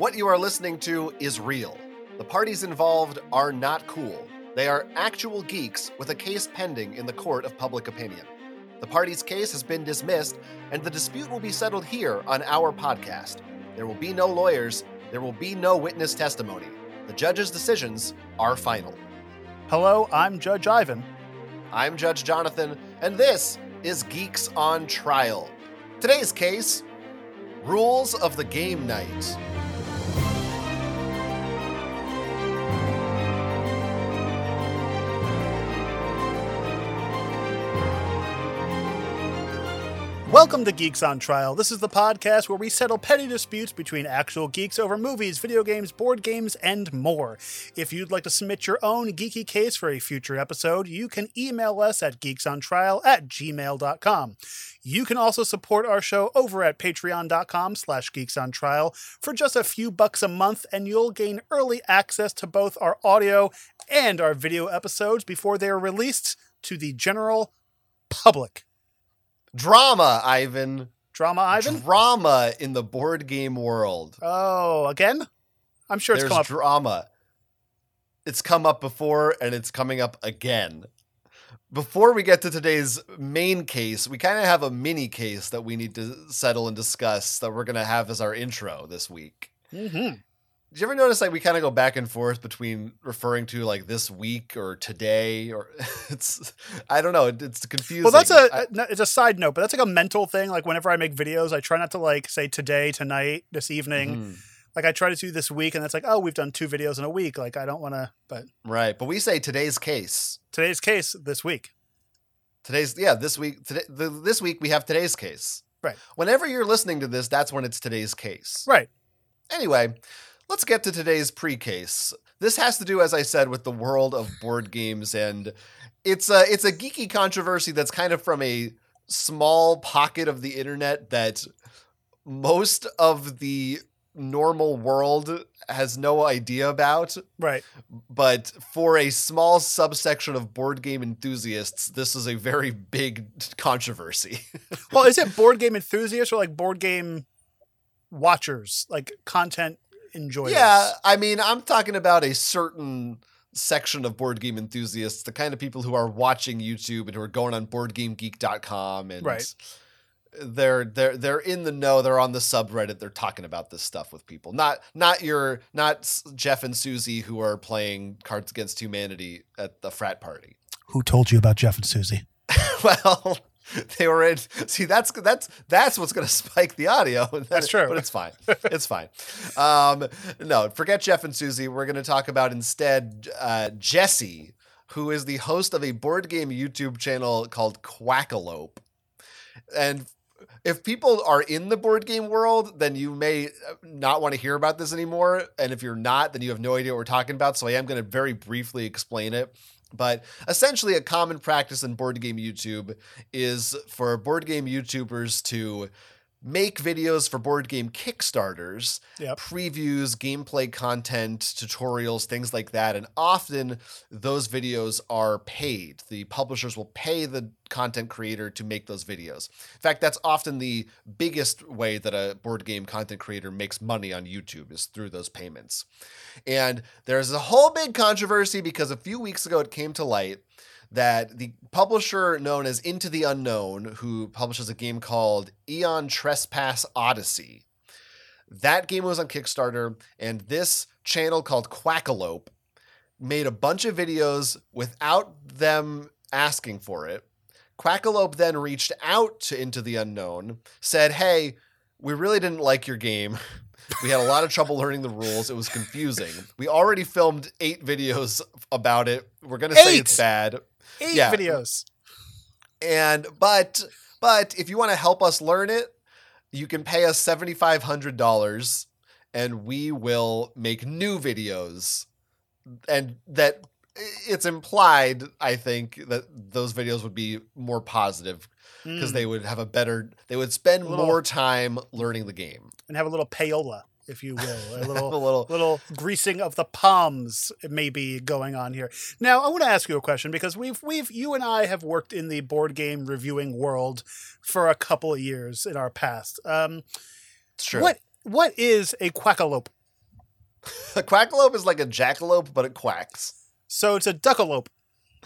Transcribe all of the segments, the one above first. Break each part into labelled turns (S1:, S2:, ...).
S1: What you are listening to is real. The parties involved are not cool. They are actual geeks with a case pending in the court of public opinion. The party's case has been dismissed, and the dispute will be settled here on our podcast. There will be no lawyers, there will be no witness testimony. The judge's decisions are final.
S2: Hello, I'm Judge Ivan.
S1: I'm Judge Jonathan, and this is Geeks on Trial. Today's case Rules of the Game Night.
S2: Welcome to Geeks on Trial. This is the podcast where we settle petty disputes between actual geeks over movies, video games, board games, and more. If you'd like to submit your own geeky case for a future episode, you can email us at geeksontrial at gmail.com. You can also support our show over at patreon.com slash geeksontrial for just a few bucks a month, and you'll gain early access to both our audio and our video episodes before they are released to the general public.
S1: Drama, Ivan.
S2: Drama, Ivan?
S1: Drama in the board game world.
S2: Oh, again? I'm sure it's There's come up.
S1: drama. It's come up before and it's coming up again. Before we get to today's main case, we kind of have a mini case that we need to settle and discuss that we're going to have as our intro this week. Mm-hmm. Did you ever notice like we kind of go back and forth between referring to like this week or today or it's I don't know it, it's confusing. Well,
S2: that's
S1: a I,
S2: uh, it's a side note, but that's like a mental thing. Like whenever I make videos, I try not to like say today, tonight, this evening. Mm. Like I try to do this week, and it's like oh we've done two videos in a week. Like I don't want to, but
S1: right. But we say today's case.
S2: Today's case this week.
S1: Today's yeah this week today the, this week we have today's case.
S2: Right.
S1: Whenever you're listening to this, that's when it's today's case.
S2: Right.
S1: Anyway. Let's get to today's pre case. This has to do, as I said, with the world of board games, and it's a it's a geeky controversy that's kind of from a small pocket of the internet that most of the normal world has no idea about.
S2: Right.
S1: But for a small subsection of board game enthusiasts, this is a very big controversy.
S2: well, is it board game enthusiasts or like board game watchers, like content enjoy
S1: yeah this. i mean i'm talking about a certain section of board game enthusiasts the kind of people who are watching youtube and who are going on boardgamegeek.com and
S2: right.
S1: they're they're they're in the know they're on the subreddit they're talking about this stuff with people not not your not jeff and susie who are playing cards against humanity at the frat party
S2: who told you about jeff and susie
S1: well they were in. See, that's that's that's what's going to spike the audio.
S2: That's true,
S1: but it's fine. It's fine. Um, no, forget Jeff and Susie. We're going to talk about instead uh, Jesse, who is the host of a board game YouTube channel called Quackalope, and. If people are in the board game world, then you may uh, not want to hear about this anymore. And if you're not, then you have no idea what we're talking about. So I am going to very briefly explain it but essentially, a common practice in board game YouTube is for board game YouTubers to make videos for board game Kickstarters, yep. previews, gameplay content, tutorials, things like that. And often those videos are paid. The publishers will pay the content creator to make those videos. In fact, that's often the biggest way that a board game content creator makes money on YouTube is through those payments. And there's a whole big controversy because a few weeks ago it came to light that the publisher known as Into the Unknown, who publishes a game called Aeon Trespass Odyssey, that game was on Kickstarter, and this channel called Quackalope made a bunch of videos without them asking for it. Quackalope then reached out to Into the Unknown, said, Hey, we really didn't like your game. We had a lot of trouble learning the rules. It was confusing. We already filmed eight videos about it. We're going to say it's bad
S2: eight yeah. videos.
S1: And but but if you want to help us learn it, you can pay us seventy five hundred dollars, and we will make new videos, and that it's implied i think that those videos would be more positive because mm. they would have a better they would spend little, more time learning the game
S2: and have a little payola if you will, a little, a little little greasing of the palms may be going on here. Now, I want to ask you a question because we've we've you and I have worked in the board game reviewing world for a couple of years in our past. Um,
S1: sure.
S2: What what is a quackalope?
S1: a quackalope is like a jackalope, but it quacks.
S2: So it's a duckalope.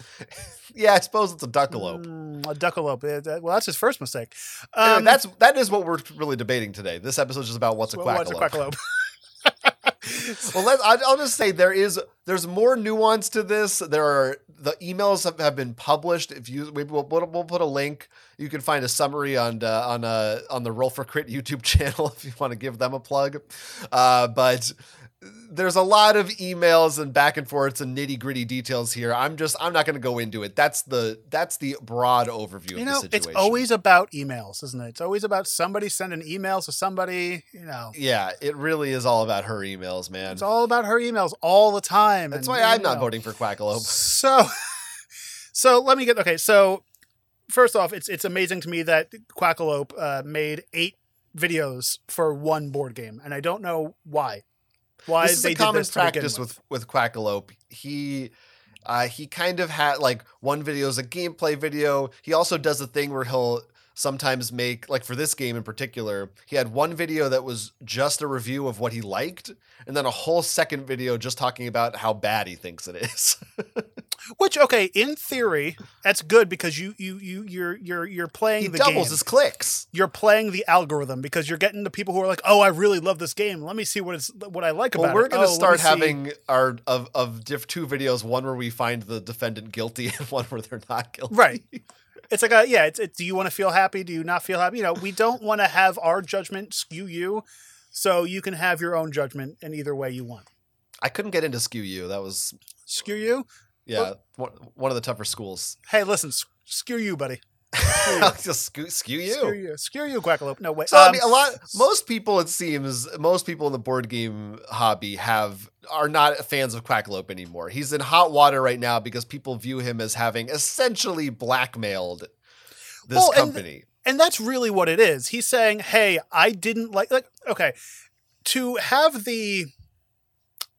S1: yeah, I suppose it's a duckalope.
S2: Mm, a duckalope. Well, that's his first mistake.
S1: Um, anyway, that's that is what we're really debating today. This episode is about what's a quackalope. What's a quackalope? well, let, I'll just say there is there's more nuance to this. There are the emails have, have been published. If you we, will we'll put a link, you can find a summary on uh, on uh, on the Roll for Crit YouTube channel if you want to give them a plug. Uh, but there's a lot of emails and back and forths and nitty gritty details here. I'm just I'm not going to go into it. That's the that's the broad overview. You know,
S2: it's always about emails, isn't it? It's always about somebody sending emails to somebody. You know.
S1: Yeah, it really is all about her emails, man.
S2: It's all about her emails all the time.
S1: That's why I'm not voting for Quackalope.
S2: So, so let me get okay. So, first off, it's it's amazing to me that Quackalope uh, made eight videos for one board game, and I don't know why
S1: why this is a common practice with with Quackalope. He uh, he kind of had like one video is a gameplay video. He also does a thing where he'll sometimes make like for this game in particular he had one video that was just a review of what he liked and then a whole second video just talking about how bad he thinks it is
S2: Which okay, in theory, that's good because you you you you're you're you're playing he the
S1: doubles game. his clicks.
S2: You're playing the algorithm because you're getting the people who are like, "Oh, I really love this game. Let me see what it's what I like
S1: well,
S2: about
S1: we're it." We're going to oh, start having see. our of of diff 2 videos, one where we find the defendant guilty and one where they're not guilty.
S2: Right. It's like a yeah, it's it, do you want to feel happy? Do you not feel happy? You know, we don't want to have our judgment skew you. So you can have your own judgment in either way you want.
S1: I couldn't get into Skew You. That was
S2: Skew You.
S1: Yeah, one of the tougher schools.
S2: Hey, listen, skew you, buddy. Skew you.
S1: just skew, skew you.
S2: Skew you, you, Quackalope. No way.
S1: So um, I mean, a lot. Most people, it seems, most people in the board game hobby have are not fans of Quackalope anymore. He's in hot water right now because people view him as having essentially blackmailed this well, company.
S2: And, and that's really what it is. He's saying, "Hey, I didn't like like okay, to have the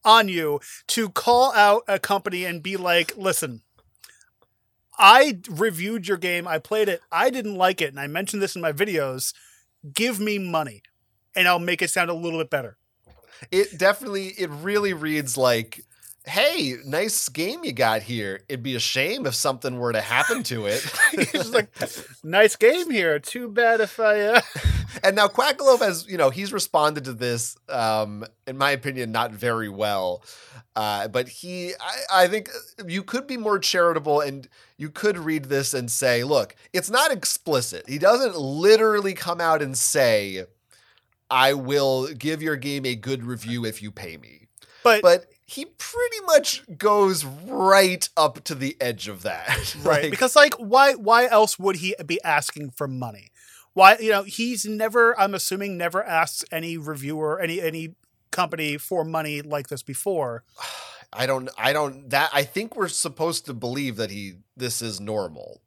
S2: on you to call out a company and be like, listen, I reviewed your game, I played it, I didn't like it, and I mentioned this in my videos. Give me money, and I'll make it sound a little bit better.
S1: It definitely, it really reads like hey, nice game you got here. It'd be a shame if something were to happen to it. he's
S2: like, nice game here. Too bad if I. Uh...
S1: And now Quackalope has, you know, he's responded to this, um, in my opinion, not very well. Uh, but he, I, I think you could be more charitable and you could read this and say, look, it's not explicit. He doesn't literally come out and say, I will give your game a good review if you pay me. But, but he pretty much goes right up to the edge of that.
S2: right. because like why why else would he be asking for money? Why you know, he's never I'm assuming never asks any reviewer any any company for money like this before.
S1: I don't I don't that I think we're supposed to believe that he this is normal.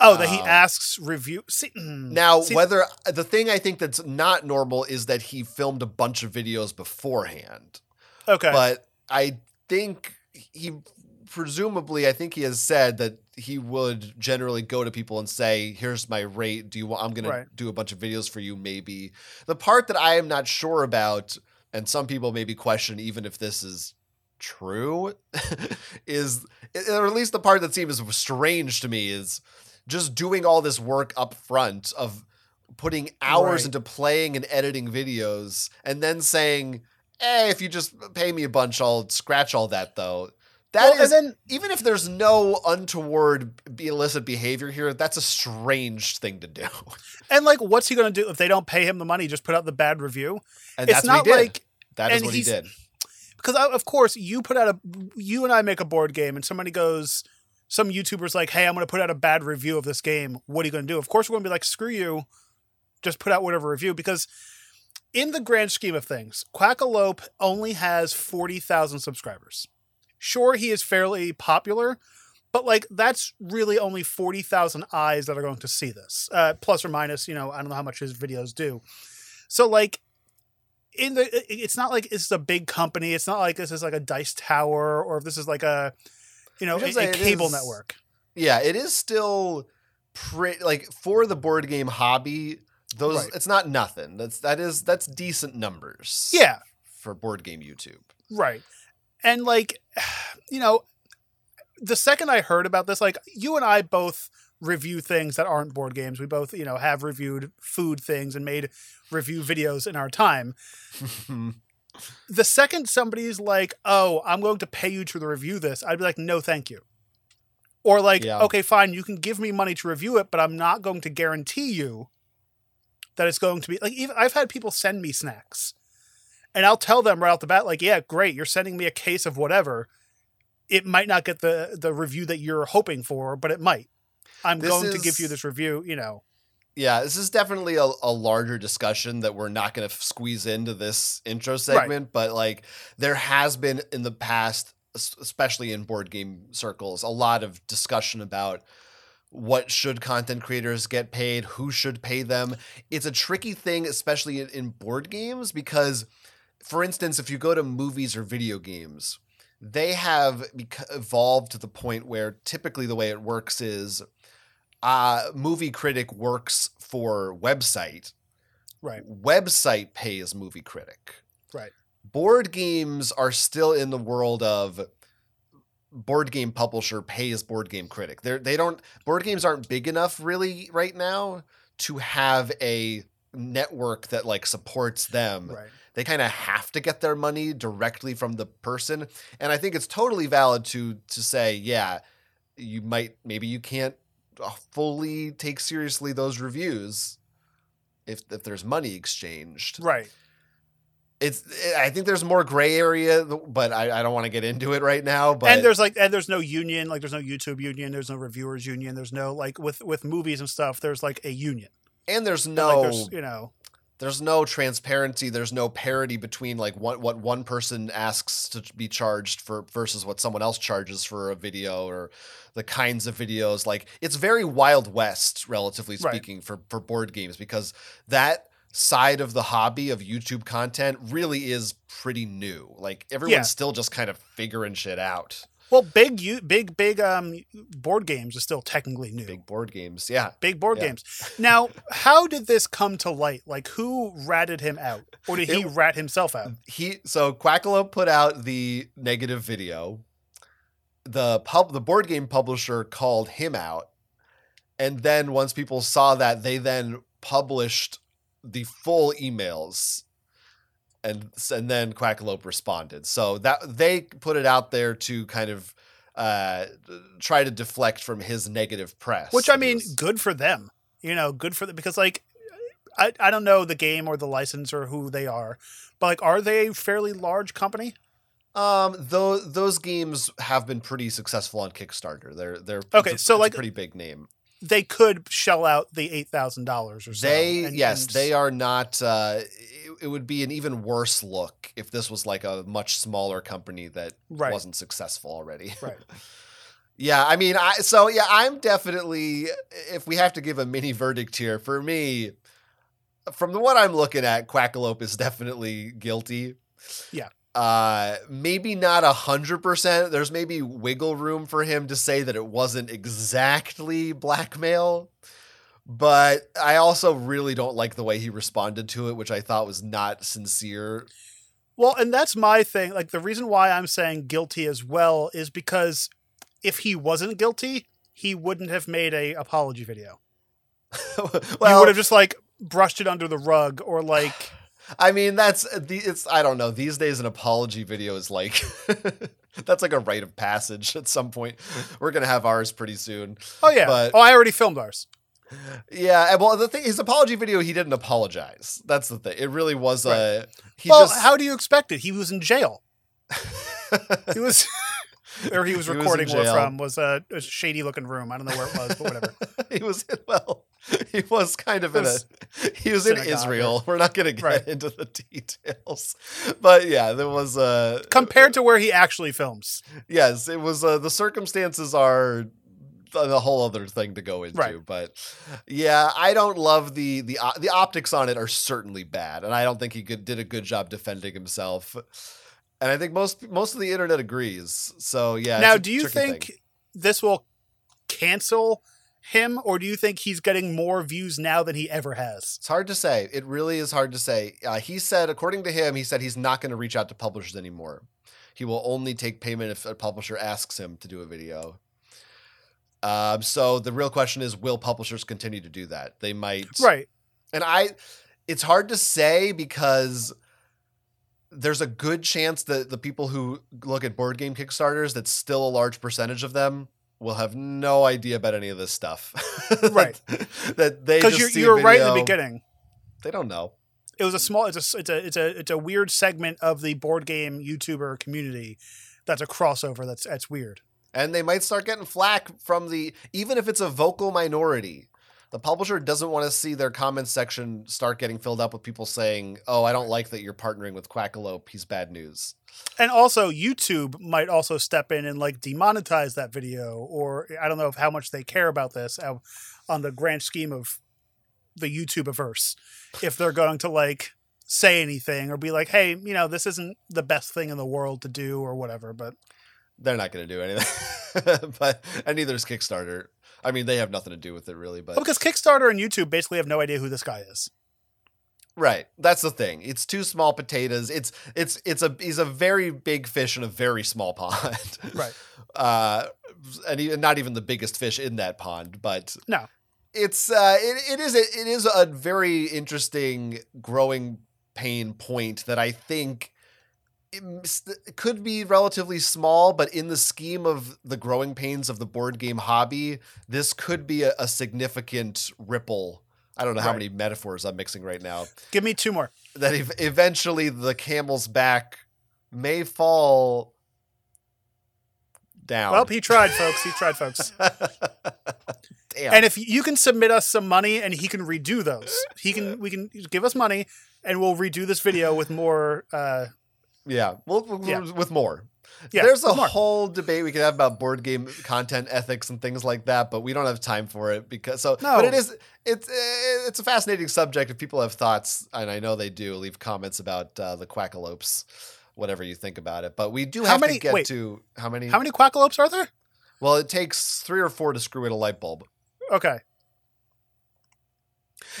S2: Oh, that he um, asks review. See, mm,
S1: now, see, whether the thing I think that's not normal is that he filmed a bunch of videos beforehand.
S2: Okay.
S1: But I think he presumably I think he has said that he would generally go to people and say, "Here's my rate. Do you want I'm going right. to do a bunch of videos for you maybe." The part that I am not sure about and some people maybe question even if this is true is or at least the part that seems strange to me is just doing all this work up front of putting hours right. into playing and editing videos and then saying eh, if you just pay me a bunch, I'll scratch all that though. That well, is, then, even if there's no untoward illicit behavior here, that's a strange thing to do.
S2: And like, what's he going to do if they don't pay him the money? Just put out the bad review.
S1: And it's that's not what he did. Like, that is what he did.
S2: Because uh, of course, you put out a you and I make a board game, and somebody goes, some YouTuber's like, "Hey, I'm going to put out a bad review of this game. What are you going to do?" Of course, we're going to be like, "Screw you." Just put out whatever review because in the grand scheme of things, Quackalope only has 40,000 subscribers. Sure, he is fairly popular, but like that's really only 40,000 eyes that are going to see this. Uh, plus or minus, you know, I don't know how much his videos do. So like in the it's not like this is a big company. It's not like this is like a dice tower or if this is like a you know, a, a cable is, network.
S1: Yeah, it is still pretty like for the board game hobby those right. it's not nothing. That's that is that's decent numbers.
S2: Yeah.
S1: For board game YouTube.
S2: Right. And like you know, the second I heard about this, like you and I both review things that aren't board games. We both, you know, have reviewed food things and made review videos in our time. the second somebody's like, "Oh, I'm going to pay you to review this," I'd be like, "No, thank you." Or like, yeah. "Okay, fine, you can give me money to review it, but I'm not going to guarantee you that it's going to be like even I've had people send me snacks. And I'll tell them right off the bat, like, yeah, great, you're sending me a case of whatever. It might not get the the review that you're hoping for, but it might. I'm this going is, to give you this review, you know.
S1: Yeah, this is definitely a, a larger discussion that we're not going to squeeze into this intro segment, right. but like there has been in the past, especially in board game circles, a lot of discussion about what should content creators get paid who should pay them it's a tricky thing especially in, board games because for instance if you go to movies or video games they have evolved to the point where typically the way it works is uh movie critic works for website
S2: right
S1: website pays movie critic
S2: right
S1: board games are still in the world of board game publisher pays board game critic. They're, they they do not board games aren't big enough really right now to have a network that like supports them. Right. They kind of have to get their money directly from the person, and I think it's totally valid to to say, yeah, you might maybe you can't uh, fully take seriously those reviews if if there's money exchanged.
S2: Right
S1: it's eh, i think there's more gray area but i, I don't want to get into it right now but
S2: and there's like and there's no union like there's no youtube union there's no reviewers union there's no like with with movies and stuff there's like a union
S1: and there's no like there's, you know there's no transparency there's no parity between like what what one person asks to be charged for versus what someone else charges for a video or the kinds of videos like it's very wild west relatively speaking right. for for board games because that side of the hobby of YouTube content really is pretty new. Like everyone's yeah. still just kind of figuring shit out.
S2: Well, big you big big um board games is still technically new.
S1: Big board games, yeah.
S2: Big board
S1: yeah.
S2: games. Now, how did this come to light? Like who ratted him out? Or did he it, rat himself out?
S1: He so Quackalope put out the negative video. The pub the board game publisher called him out. And then once people saw that, they then published the full emails and and then Quackalope responded. So that they put it out there to kind of uh, try to deflect from his negative press.
S2: Which I mean, good for them. You know, good for them because like I I don't know the game or the license or who they are, but like are they a fairly large company?
S1: Um, those those games have been pretty successful on Kickstarter. They're they're okay. A, so like pretty big name
S2: they could shell out the eight thousand dollars or
S1: so. They and, yes, and they are not. Uh, it, it, would be an even worse look if this was like a much smaller company that right. wasn't successful already.
S2: Right.
S1: yeah, I mean, I so yeah, I'm definitely. If we have to give a mini verdict here, for me, from the what I'm looking at, Quackalope is definitely guilty.
S2: Yeah.
S1: Uh, maybe not a hundred percent. There's maybe wiggle room for him to say that it wasn't exactly blackmail, but I also really don't like the way he responded to it, which I thought was not sincere.
S2: Well, and that's my thing. Like the reason why I'm saying guilty as well is because if he wasn't guilty, he wouldn't have made a apology video. well, he would have just like brushed it under the rug or like
S1: I mean, that's the it's I don't know. These days an apology video is like that's like a rite of passage at some point. We're going to have ours pretty soon.
S2: Oh yeah. But, oh, I already filmed ours.
S1: Yeah, well, the thing his apology video, he didn't apologize. That's the thing. It really was right. a.
S2: well, just, how do you expect it? He was in jail. he was where he was recording was from was a, a, shady looking room. I don't know where it was, but whatever.
S1: he was in, well, he was kind of was in a he was in Israel. We're not going to get right. into the details, but yeah, there was a
S2: compared to where he actually films.
S1: Yes, it was. Uh, the circumstances are a whole other thing to go into right. but yeah i don't love the the uh, the optics on it are certainly bad and i don't think he could, did a good job defending himself and I think most most of the internet agrees. So yeah.
S2: Now, do you think thing. this will cancel him, or do you think he's getting more views now than he ever has?
S1: It's hard to say. It really is hard to say. Uh, he said, according to him, he said he's not going to reach out to publishers anymore. He will only take payment if a publisher asks him to do a video. Um, so the real question is, will publishers continue to do that? They might,
S2: right?
S1: And I, it's hard to say because there's a good chance that the people who look at board game Kickstarters, that's still a large percentage of them, will have no idea about any of this stuff.
S2: right.
S1: that they because you're, you're right in
S2: the beginning.
S1: They don't know.
S2: It was a small. It's a it's a it's a it's a weird segment of the board game YouTuber community. That's a crossover. That's that's weird.
S1: And they might start getting flack from the even if it's a vocal minority, the publisher doesn't want to see their comments section start getting filled up with people saying, "Oh, I don't like that you're partnering with Quackalope. He's bad news."
S2: And also, YouTube might also step in and like demonetize that video, or I don't know how much they care about this uh, on the grand scheme of the YouTube averse. If they're going to like say anything or be like, "Hey, you know, this isn't the best thing in the world to do," or whatever, but
S1: they're not going to do anything. but and neither is Kickstarter. I mean, they have nothing to do with it really, but well,
S2: because Kickstarter and YouTube basically have no idea who this guy is.
S1: Right. That's the thing. It's two small potatoes. It's it's it's a he's a very big fish in a very small pond.
S2: Right. Uh,
S1: and he, not even the biggest fish in that pond, but no. It's uh, it, it is it is a very interesting growing pain point that I think it could be relatively small, but in the scheme of the growing pains of the board game hobby, this could be a, a significant ripple. I don't know how right. many metaphors I'm mixing right now.
S2: Give me two more.
S1: That ev- eventually the camel's back may fall down.
S2: Well, he tried, folks. He tried, folks. Damn. And if you can submit us some money, and he can redo those, he can. We can give us money, and we'll redo this video with more uh,
S1: yeah, well, yeah. with more. Yeah, There's a more. whole debate we could have about board game content ethics and things like that, but we don't have time for it because so. No. But it is it's eh, it's a fascinating subject. If people have thoughts, and I know they do, leave comments about uh, the quackalopes, whatever you think about it. But we do have many, to get wait, to how many
S2: how many quackalopes are there?
S1: Well, it takes three or four to screw in a light bulb.
S2: Okay,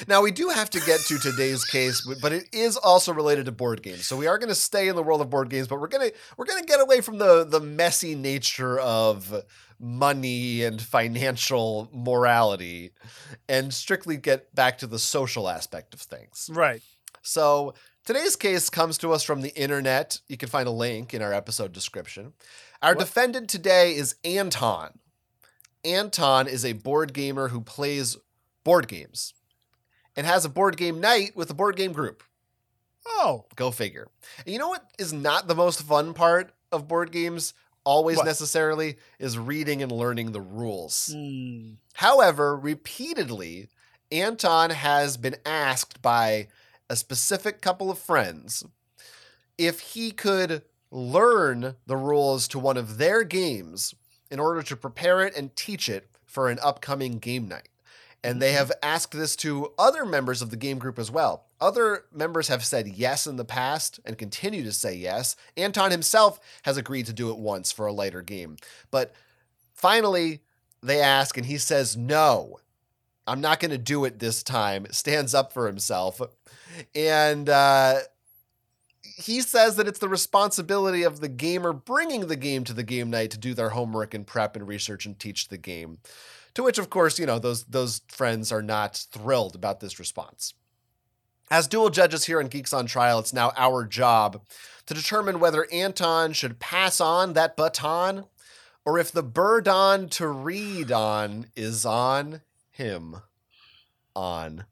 S1: now we do have to get to today's case, but it is also related to board games. So we are going to stay in the world of board games, but we're gonna we're gonna get away from the the messy nature of money and financial morality, and strictly get back to the social aspect of things.
S2: Right.
S1: So today's case comes to us from the internet. You can find a link in our episode description. Our what? defendant today is Anton. Anton is a board gamer who plays board games and has a board game night with a board game group.
S2: Oh.
S1: Go figure. And you know what is not the most fun part of board games always what? necessarily is reading and learning the rules. Mm. However, repeatedly, Anton has been asked by a specific couple of friends if he could learn the rules to one of their games in order to prepare it and teach it for an upcoming game night. And mm-hmm. they have asked this to other members of the game group as well. Other members have said yes in the past and continue to say yes. Anton himself has agreed to do it once for a lighter game. But finally, they ask, and he says, No, I'm not going to do it this time, stands up for himself. And, uh, he says that it's the responsibility of the gamer bringing the game to the game night to do their homework and prep and research and teach the game. To which, of course, you know, those, those friends are not thrilled about this response. As dual judges here in Geeks on Trial, it's now our job to determine whether Anton should pass on that baton or if the burden to read on is on him. On.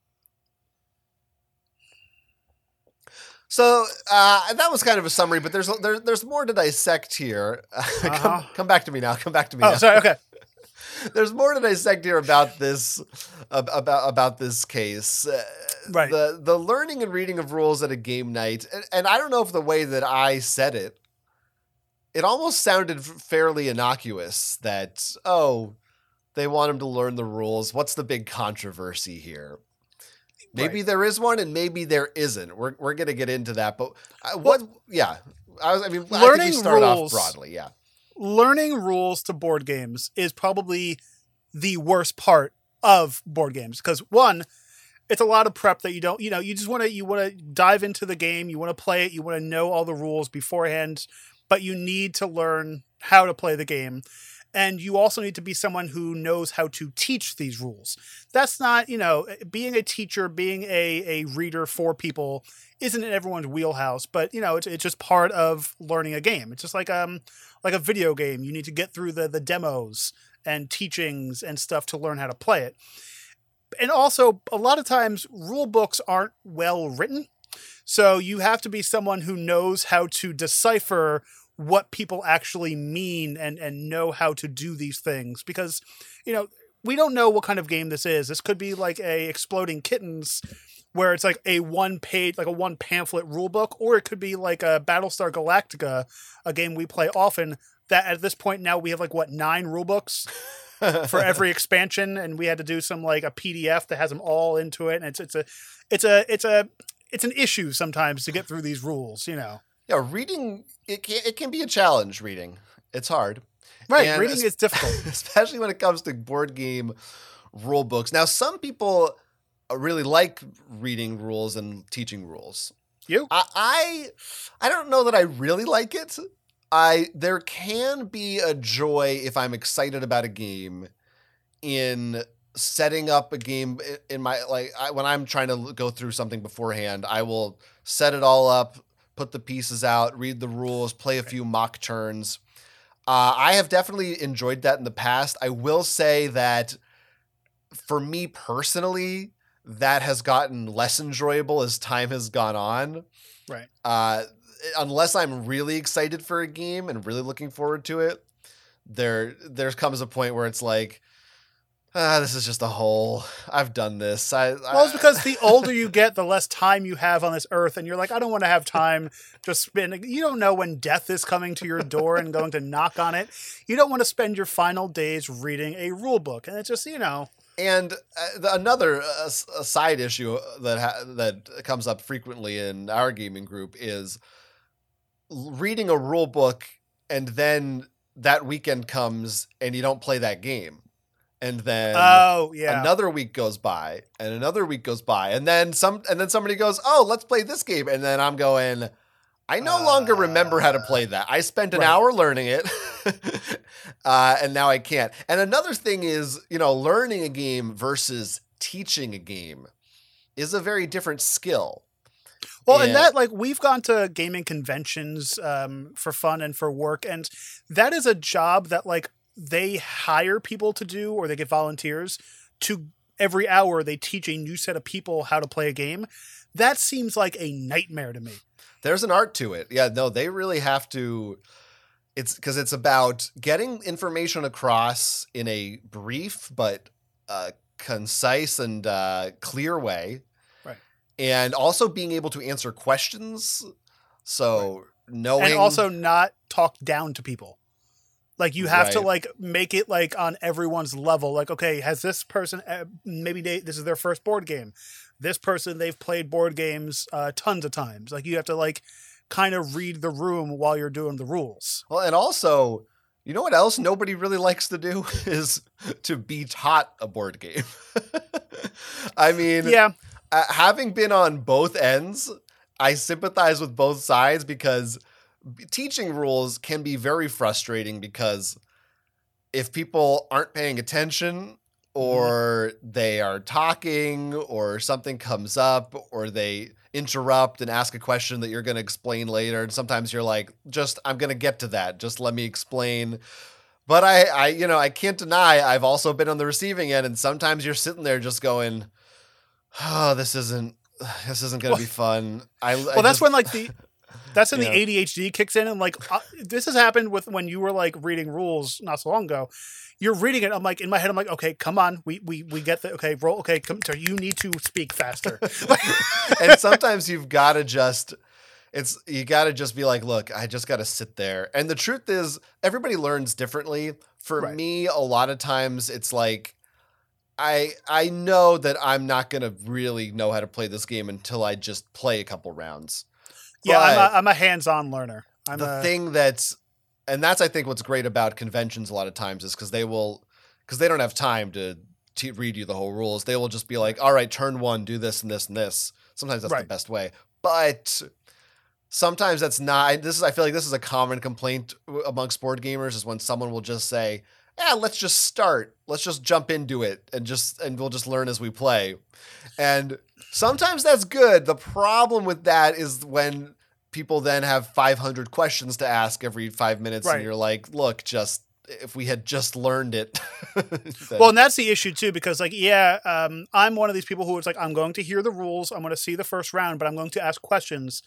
S1: So uh, that was kind of a summary, but there's there, there's more to dissect here. Uh, huh come, uh-huh. come, back to me now. Come back to me. Oh,
S2: now. sorry. Okay
S1: there's more to dissect here about this about about this case. Uh,
S2: right.
S1: The the learning and reading of rules at a game night, and, and I don't know if the way that I said it, it almost sounded fairly innocuous. That oh, they want him to learn the rules. What's the big controversy here? Maybe right. there is one, and maybe there isn't. We're we're gonna get into that, but I, uh, what? Well, yeah, I was. I mean, learning I rules broadly. Yeah,
S2: learning rules to board games is probably the worst part of board games because one it's a lot of prep that you don't you know you just want to you want to dive into the game you want to play it you want to know all the rules beforehand but you need to learn how to play the game and you also need to be someone who knows how to teach these rules that's not you know being a teacher being a, a reader for people isn't in everyone's wheelhouse but you know it's, it's just part of learning a game it's just like um like a video game you need to get through the the demos and teachings and stuff to learn how to play it and also a lot of times rule books aren't well written so you have to be someone who knows how to decipher what people actually mean and and know how to do these things because you know we don't know what kind of game this is. This could be like a exploding kittens where it's like a one page like a one pamphlet rule book or it could be like a Battlestar Galactica, a game we play often that at this point now we have like what nine rule books for every expansion and we had to do some like a PDF that has them all into it and it's it's a it's a it's a it's an issue sometimes to get through these rules, you know
S1: yeah, reading it can it can be a challenge. Reading it's hard.
S2: Right, and reading is difficult,
S1: especially when it comes to board game rule books. Now, some people uh, really like reading rules and teaching rules.
S2: You,
S1: I, I, I don't know that I really like it. I there can be a joy if I'm excited about a game in setting up a game in my like I, when I'm trying to go through something beforehand, I will set it all up, put the pieces out, read the rules, play a few mock turns. Uh, I have definitely enjoyed that in the past. I will say that for me personally, that has gotten less enjoyable as time has gone on.
S2: Right. Uh,
S1: unless I'm really excited for a game and really looking forward to it, there there comes a point where it's like, ah, this is just a hole. I've done this. I,
S2: I well, it's because the older you get, the less time you have on this earth, and you're like, I don't want to have time just spend. You don't know when death is coming to your door and going to knock on it. You don't want to spend your final days reading a rule book, and it's just you know.
S1: And uh, the, another uh, side issue that ha- that comes up frequently in our gaming group is reading a rule book, and then that weekend comes and you don't play that game and then oh yeah another week goes by and another week goes by and then some and then somebody goes oh let's play this game and then i'm going i no uh, longer remember how to play uh, that i spent an right. hour learning it uh, and now i can't and another thing is you know learning a game versus teaching a game is a very different skill
S2: well, yeah. and that like we've gone to gaming conventions um, for fun and for work, and that is a job that like they hire people to do or they get volunteers to every hour they teach a new set of people how to play a game that seems like a nightmare to me
S1: there's an art to it yeah no they really have to it's because it's about getting information across in a brief but uh, concise and uh, clear way
S2: right
S1: and also being able to answer questions so right. knowing
S2: and also not talk down to people like you have right. to like make it like on everyone's level. Like okay, has this person eh, maybe they, this is their first board game? This person they've played board games uh, tons of times. Like you have to like kind of read the room while you're doing the rules.
S1: Well, and also, you know what else nobody really likes to do is to be taught a board game. I mean, yeah, uh, having been on both ends, I sympathize with both sides because teaching rules can be very frustrating because if people aren't paying attention mm-hmm. or they are talking or something comes up or they interrupt and ask a question that you're going to explain later and sometimes you're like just I'm going to get to that just let me explain but I I you know I can't deny I've also been on the receiving end and sometimes you're sitting there just going oh this isn't this isn't going to well, be fun.
S2: I well,
S1: I
S2: that's just... when like the that's when the ADHD kicks in, and like uh, this has happened with when you were like reading rules not so long ago. You're reading it. I'm like in my head. I'm like, okay, come on, we we we get the okay roll. Okay, come, so you need to speak faster.
S1: and sometimes you've got to just it's you got to just be like, look, I just got to sit there. And the truth is, everybody learns differently. For right. me, a lot of times it's like I I know that I'm not gonna really know how to play this game until I just play a couple rounds.
S2: Yeah, I'm a, I'm a hands-on learner. I'm the
S1: a... thing that's, and that's I think what's great about conventions a lot of times is because they will, because they don't have time to read you the whole rules. They will just be like, all right, turn one, do this and this and this. Sometimes that's right. the best way, but sometimes that's not. This is I feel like this is a common complaint amongst board gamers is when someone will just say yeah, let's just start. Let's just jump into it and just and we'll just learn as we play. And sometimes that's good. The problem with that is when people then have 500 questions to ask every 5 minutes right. and you're like, "Look, just if we had just learned it.
S2: well, and that's the issue too, because like, yeah, um, I'm one of these people who is like, I'm going to hear the rules, I'm going to see the first round, but I'm going to ask questions.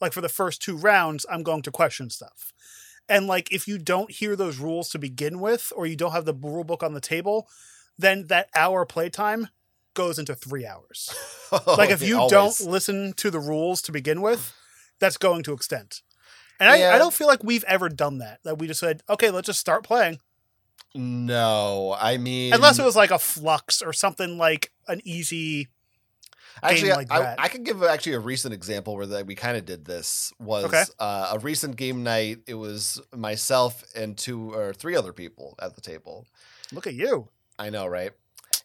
S2: Like for the first two rounds, I'm going to question stuff and like, if you don't hear those rules to begin with, or you don't have the rule book on the table, then that hour playtime goes into three hours. like, oh, if you don't listen to the rules to begin with, that's going to extend. And yeah. I, I don't feel like we've ever done that. That we just said, okay, let's just start playing.
S1: No, I mean,
S2: unless it was like a Fluxx or something like an easy actually,
S1: like
S2: I,
S1: I, can give actually a recent example where we kind of did this was okay. uh, a recent game night. It was myself and two or three other people at the table.
S2: Look at you.
S1: I know, right?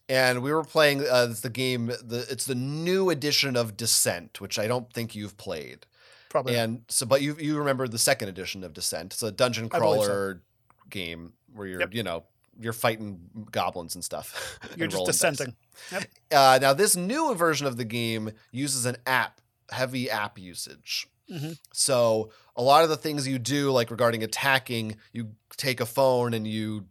S1: And we were playing uh, the game. The, it's the new edition of Descent, which I don't think you've played. Probably. And so, but you you remember the second edition of Descent? It's a dungeon crawler so. game where you're yep. you know you're fighting goblins and stuff.
S2: You're and just descending.
S1: Yep. Uh, now this new version of the game uses an app, heavy app usage. Mm-hmm. So a lot of the things you do, like regarding attacking, you take a phone and you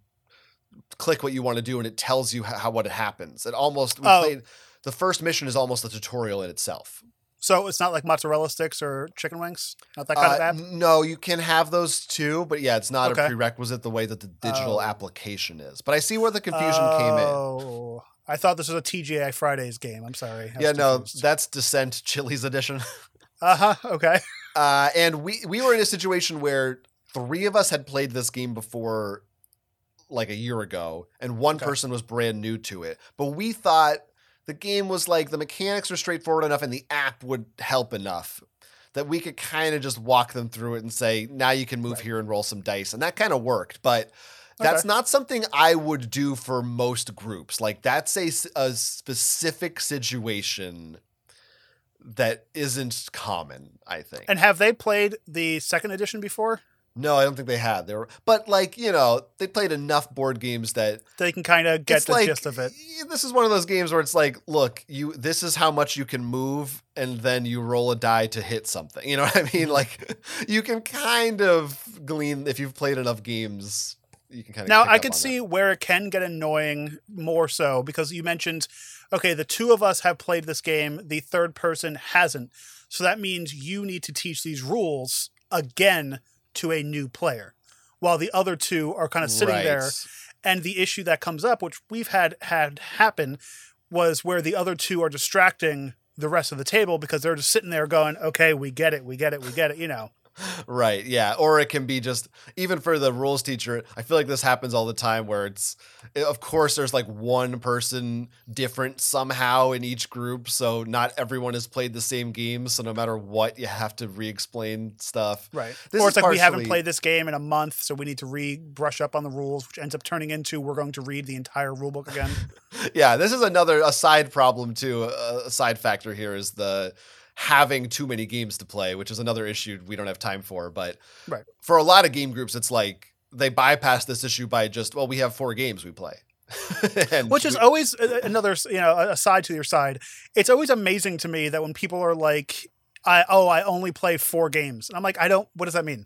S1: click what you want to do, and it tells you how, how what it happens. It almost oh. played, the first mission is almost a tutorial in itself.
S2: So it's not like mozzarella sticks or chicken wings, not that kind uh, of app.
S1: No, you can have those too, but yeah, it's not okay. a prerequisite the way that the digital oh. application is. But I see where the confusion oh. came in. Oh,
S2: I thought this was a TGI Fridays game. I'm sorry.
S1: Yeah, no, confused. that's Descent Chili's edition.
S2: uh huh. Okay.
S1: Uh, and we we were in a situation where three of us had played this game before, like a year ago, and one okay. person was brand new to it. But we thought the game was like the mechanics were straightforward enough and the app would help enough that we could kind of just walk them through it and say, now you can move right. here and roll some dice. And that kind of worked. But that's okay. not something I would do for most groups. Like that's a, a specific situation that isn't common, I think.
S2: And have they played the second edition before?
S1: No, I don't think they have. They were, but like you know, they played enough board games that
S2: they can kind of get the like, gist of it.
S1: This is one of those games where it's like, look, you this is how much you can move, and then you roll a die to hit something. You know what I mean? Mm-hmm. Like, you can kind of glean if you've played enough games. You can kind of
S2: now.
S1: I
S2: can see
S1: that.
S2: where it can get annoying more so because you mentioned, okay, the two of us have played this game, the third person hasn't, so that means you need to teach these rules again to a new player, while the other two are kind of sitting right. there. And the issue that comes up, which we've had had happen, was where the other two are distracting the rest of the table because they're just sitting there going, "Okay, we get it, we get it, we get it," you know
S1: right yeah or it can be just even for the rules teacher i feel like this happens all the time where it's eh, of course there's like one person different somehow in each group so not everyone has played the same game so no matter what you have to re-explain stuff
S2: right this or it's like partially... we haven't played this game in a month so we need to re-brush up on the rules which ends up turning into we're going to read the entire rulebook again
S1: yeah this is another a side problem too a side factor here is the having too many games to play, which is another issue we don't have time for. But right. for a lot of game groups, it's like they bypass this issue by just, well, we have four games we play.
S2: which is we- always uh, uh, another, you know, aside to your side. It's always amazing to me that when people are like, I, oh, I only play four games. And I'm like, I don't, what does that mean?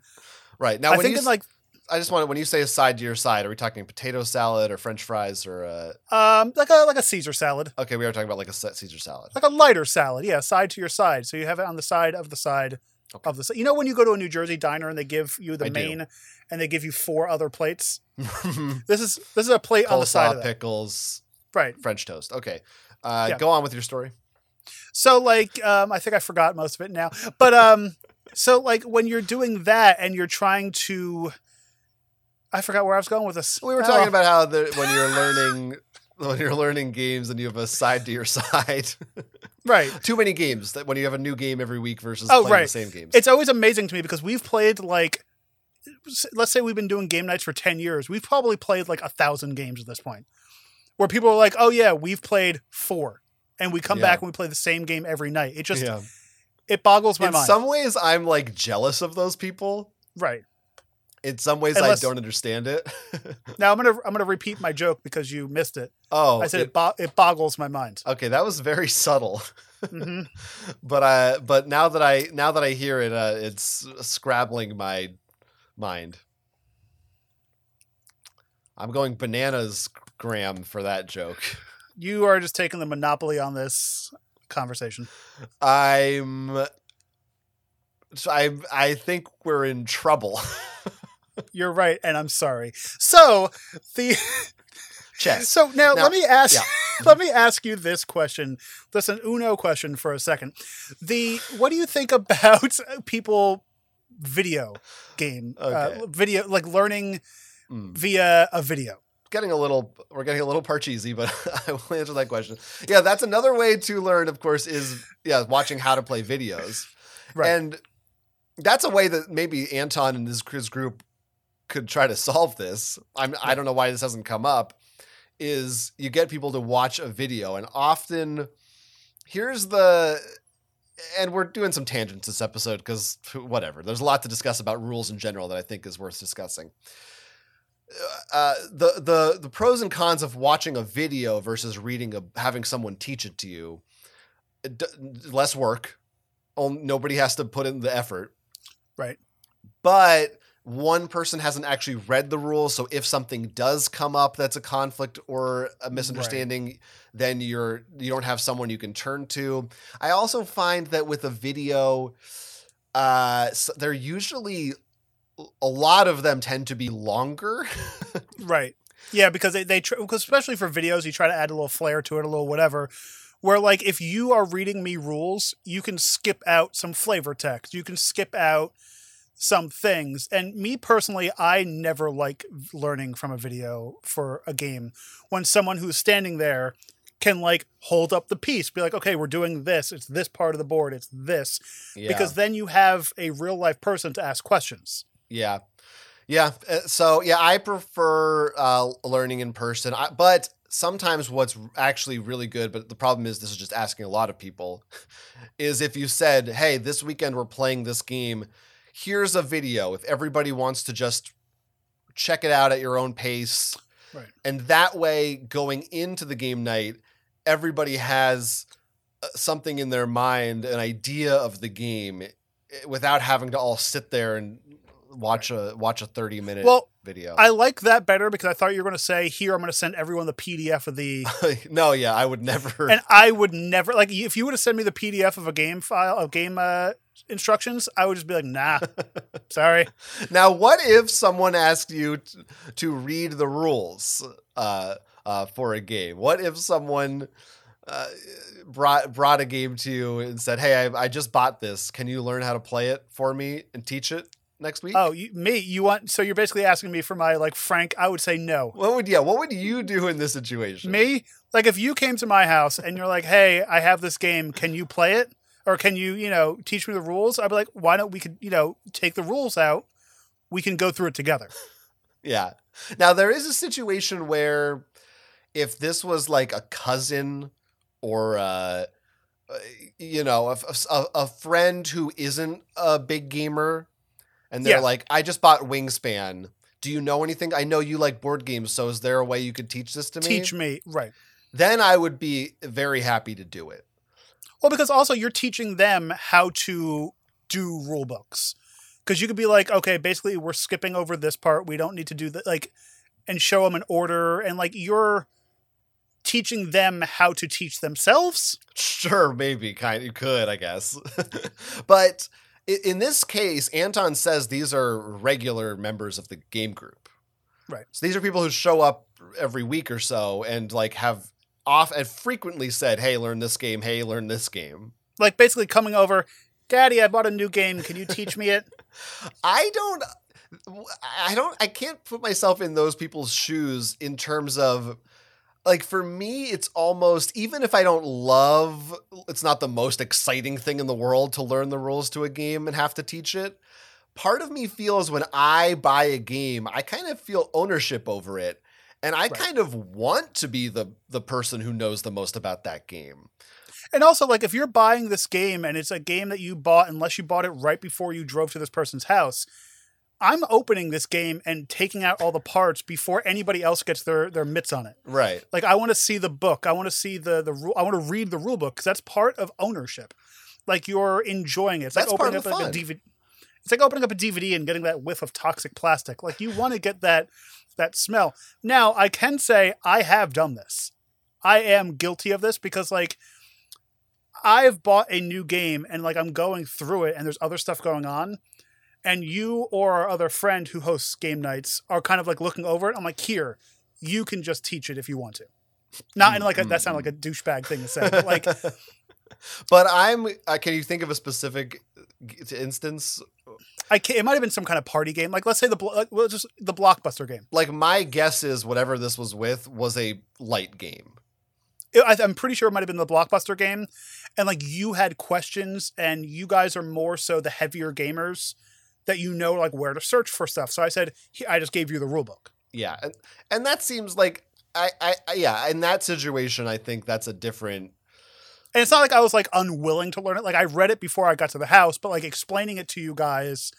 S1: Right. Now, I think in like I just want when you say a side to your side, are we talking potato salad or French fries or
S2: a... Uh, um like a like a Caesar salad?
S1: Okay, we are talking about like a Caesar salad,
S2: like a lighter salad. Yeah, side to your side, so you have it on the side of the side okay. of the. You know when you go to a New Jersey diner and they give you the I main, do. and they give you four other plates. this is this is a plate Coleslaw, on the side. Of that.
S1: Pickles, right? French toast. Okay, uh, yeah. go on with your story.
S2: So like, um, I think I forgot most of it now, but um, so like when you're doing that and you're trying to I forgot where I was going with this.
S1: We were oh. talking about how the, when you're learning when you're learning games and you have a side to your side.
S2: right.
S1: Too many games that when you have a new game every week versus oh, playing right. the same games.
S2: It's always amazing to me because we've played like let's say we've been doing game nights for 10 years. We've probably played like a thousand games at this point. Where people are like, Oh yeah, we've played four. And we come yeah. back and we play the same game every night. It just yeah. it boggles my
S1: In
S2: mind.
S1: In some ways I'm like jealous of those people.
S2: Right
S1: in some ways Unless, I don't understand it.
S2: now I'm gonna I'm gonna repeat my joke because you missed it.
S1: Oh,
S2: I said it it, bo- it boggles my mind.
S1: Okay, that was very subtle. Mm-hmm. but I but now that I now that I hear it, uh, it's scrabbling my mind. I'm going bananas, Graham, for that joke.
S2: You are just taking the monopoly on this conversation.
S1: I'm. I I think we're in trouble.
S2: You're right, and I'm sorry. So the
S1: chess.
S2: So now, now, let me ask yeah. let me ask you this question. Listen, an Uno question for a second. The what do you think about people video game uh, okay. uh, video like learning mm. via a video?
S1: Getting a little, we're getting a little parcheesi, but I will answer that question. Yeah, that's another way to learn. Of course, is yeah, watching how to play videos, right. and that's a way that maybe Anton and his, his group could try to solve this. I'm I don't know why this hasn't come up. Is you get people to watch a video, and often here's the and we're doing some tangents this episode because whatever. There's a lot to discuss about rules in general that I think is worth discussing. Uh, uh, the the the pros and cons of watching a video versus reading a having someone teach it to you. D- less work. Nobody has to put in the effort.
S2: Right.
S1: But one person hasn't actually read the rules so if something does come up that's a conflict or a misunderstanding right. then you're you don't have someone you can turn to i also find that with a video uh so they're usually a lot of them tend to be longer
S2: right yeah because they they tr- especially for videos you try to add a little flair to it a little whatever where like if you are reading me rules you can skip out some flavor text you can skip out some things. And me personally, I never like learning from a video for a game when someone who's standing there can like hold up the piece, be like, okay, we're doing this. It's this part of the board. It's this. Yeah. Because then you have a real life person to ask questions.
S1: Yeah. Yeah. Uh, so, yeah, I prefer uh, learning in person. I, but sometimes what's actually really good, but the problem is this is just asking a lot of people, is if you said, hey, this weekend we're playing this game here's a video if everybody wants to just check it out at your own pace. Right. And that way, going into the game night, everybody has uh, something in their mind, an idea of the game, eh, without having to all sit there and watch right. a watch a 30 minute well, video.
S2: I like that better because I thought you were going to say, "Here, I'm going to send everyone the PDF of the."
S1: no, yeah, I would never.
S2: And I would never like if you would have sent me the PDF of a game file of game uh, instructions, I would just be like, "Nah, sorry."
S1: Now, what if someone asked you t- to read the rules uh, uh, for a game? What if someone? Uh, brought brought a game to you and said, "Hey, I, I, just bought this. Can you learn how to play it for me and teach it?" next week?
S2: Oh, you, me? You want? So you're basically asking me for my like Frank? I would say no.
S1: What would yeah? What would you do in this situation?
S2: Me? Like if you came to my house and you're like, "Hey, I have this game. Can you play it? Or can you, you know, teach me the rules?" I'd be like, "Why don't we could, you know, take the rules out? We can go through it together."
S1: yeah. Now there is a situation where if this was like a cousin or a uh, you know a, a, a friend who isn't a big gamer and they're yeah. like, I just bought Wingspan. Do you know anything? I know you like board games, so is there a way you could teach this to me?
S2: Teach me, right.
S1: Then I would be very happy to do it.
S2: Well, because also you're teaching them how to do rule books. Because you could be like, okay, basically we're skipping over this part. We don't need to do that. Like, and show them an order. And like, you're teaching them how to teach themselves.
S1: Sure, maybe kind you could, I guess. but in this case, Anton says these are regular members of the game group.
S2: Right.
S1: So these are people who show up every week or so and like have off and frequently said, "Hey, learn this game. Hey, learn this game."
S2: Like basically coming over, "Daddy, I bought a new game. Can you teach me it?"
S1: I don't I don't I can't put myself in those people's shoes in terms of like for me it's almost even if i don't love it's not the most exciting thing in the world to learn the rules to a game and have to teach it part of me feels when i buy a game i kind of feel ownership over it and i right. kind of want to be the the person who knows the most about that game
S2: and also like if you're buying this game and it's a game that you bought unless you bought it right before you drove to this person's house I'm opening this game and taking out all the parts before anybody else gets their their mitts on it.
S1: Right.
S2: Like I want to see the book. I want to see the the rule. I want to read the rule book because that's part of ownership. Like you're enjoying it. It's that's like opening up like a DVD. It's like opening up a DVD and getting that whiff of toxic plastic. Like you want to get that that smell. Now I can say I have done this. I am guilty of this because like I've bought a new game and like I'm going through it and there's other stuff going on and you or our other friend who hosts game nights are kind of like looking over it. I'm like, here, you can just teach it if you want to. Not in like a, that sounded like a mm-hmm. douchebag thing to say, but like.
S1: but I'm. Uh, can you think of a specific uh, instance?
S2: I can, it might have been some kind of party game, like let's say the like, well, just the blockbuster game.
S1: Like my guess is whatever this was with was a light game.
S2: I, am pretty sure it might have been the blockbuster game, and like you had questions, and you guys are more so the heavier gamers that you know like where to search for stuff. So I said I just gave you the rule book.
S1: Yeah, and and that seems like I, I, I yeah in that situation I think that's a different.
S2: And it's not like I was like unwilling to learn it. Like I read it before I got to the house, but like explaining it to you guys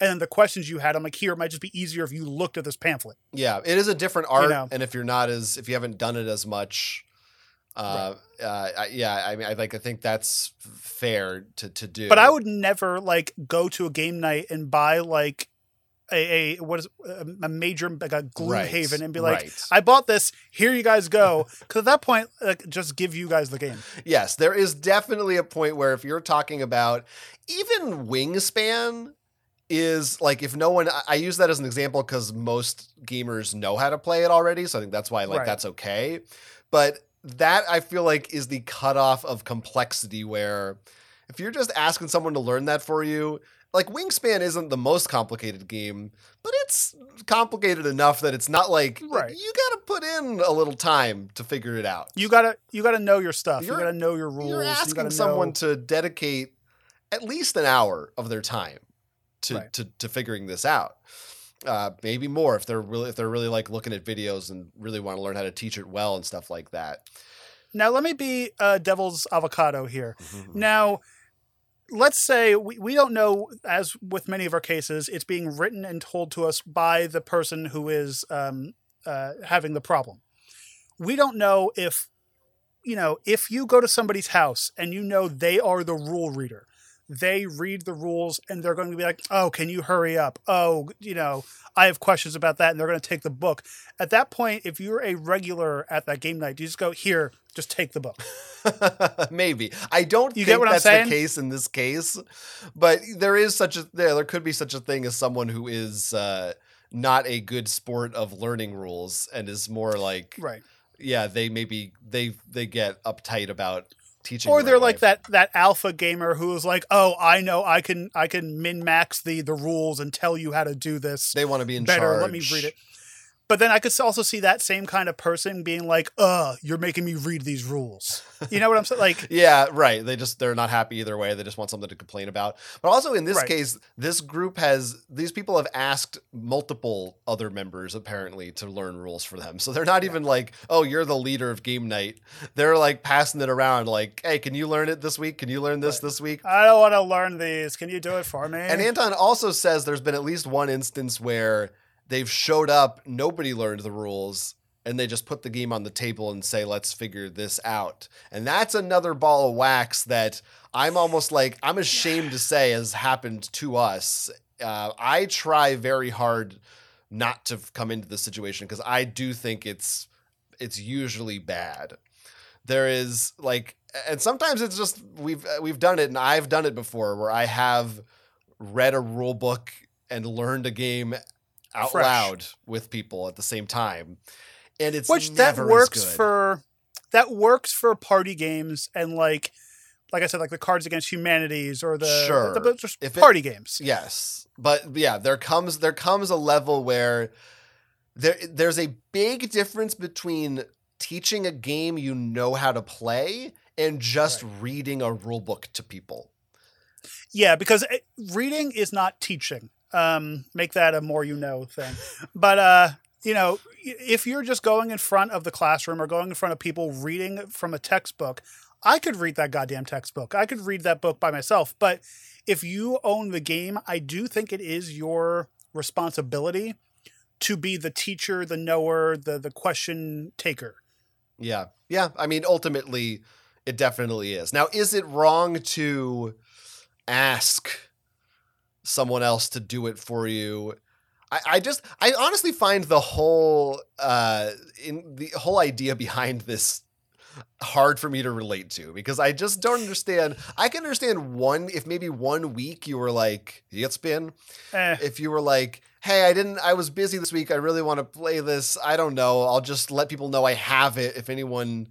S2: and then the questions you had i'm like here it might just be easier if you looked at this pamphlet
S1: yeah it is a different art you know? and if you're not as if you haven't done it as much right. uh, uh yeah, I mean, I like. I think that's fair to to do.
S2: But I would never like go to a game night and buy like a, a what is a major like a gloom right. haven and be like, right. I bought this. Here you guys go. Because at that point, like, just give you guys the game.
S1: Yes, there is definitely a point where if you're talking about even wingspan is like if no one I use that as an example because most gamers know how to play it already, so I think that's why like right. that's okay. But that I feel like is the cutoff of complexity where if you're just asking someone to learn that for you, like Wingspan isn't the most complicated game, but it's complicated enough that it's not like
S2: right.
S1: you got to put in a little time to figure it out.
S2: You got to you got to know your stuff. You're, you got to know your rules. You're
S1: asking you someone know... to dedicate at least an hour of their time to right. to, to figuring this out uh, maybe more if they're really if they're really like looking at videos and really want to learn how to teach it well and stuff like that.
S2: Now let me be uh, devil's avocado here. Mm-hmm. Now let's say we, we don't know as with many of our cases it's being written and told to us by the person who is um, uh, having the problem we don't know if you know if you go to somebody's house and you know they are the rule reader they read the rules and they're going to be like, oh, can you hurry up? Oh, you know, I have questions about that. And they're going to take the book. At that point, if you're a regular at that game night, you just go, here, just take the book.
S1: Maybe. I don't you think that's the case in this case, but there is such a, there, there could be such a thing as someone who is uh, not a good sport of learning rules and is more like,
S2: right
S1: yeah they maybe they they get uptight about
S2: teaching. Or they're life. like that that alpha gamer who is like, oh, I know I can I can min max the the rules and tell you how to do this.
S1: They want
S2: to
S1: be in better. Charge. Let me read it.
S2: But then I could also see that same kind of person being like, "Uh, you're making me read these rules." You know what I'm saying? Like,
S1: yeah, right. They just they're not happy either way. They just want something to complain about. But also in this right. case, this group has these people have asked multiple other members apparently to learn rules for them. So they're not even like, "Oh, you're the leader of game night." They're like passing it around, like, "Hey, can you learn it this week? Can you learn this right. this week?"
S2: I don't want to learn these. Can you do it for me?
S1: And Anton also says there's been at least one instance where they've showed up, nobody learned the rules, and they just put the game on the table and say, let's figure this out. And that's another ball of wax that I'm almost like, I'm ashamed to say has happened to us. Uh, I try very hard not to come into this situation because I do think it's it's usually bad. There is like, and sometimes it's just we've uh, we've done it, and I've done it before where I have read a rule book and learned a game out Fresh. loud with people at the same time. And it's Which that
S2: works for that works for party games and like like I said, like the Cards Against Humanities or the, sure. the, the, party it, games.
S1: Yes, but yeah, there comes there comes a level where there there's a big difference between teaching a game you know how to play and just right. reading a rule book to people.
S2: Yeah, because eh, reading is not teaching. Um, make that a more you know thing. But uh, you know, if you're just going in front of the classroom or going in front of people reading from a textbook, I could read that goddamn textbook. I could read that book by myself. But if you own the game, I do think it is your responsibility to be the teacher, the knower, the the question taker.
S1: Yeah. Yeah, I mean ultimately it definitely is. Now is it wrong to ask someone else to do it for you. I, I just I honestly find the whole uh in the whole idea behind this hard for me to relate to because I just don't understand. I can understand one if maybe one week you were like, it's been eh. if you were like, hey, I didn't I was busy this week, I really want to play this. I don't know. I'll just let people know I have it if anyone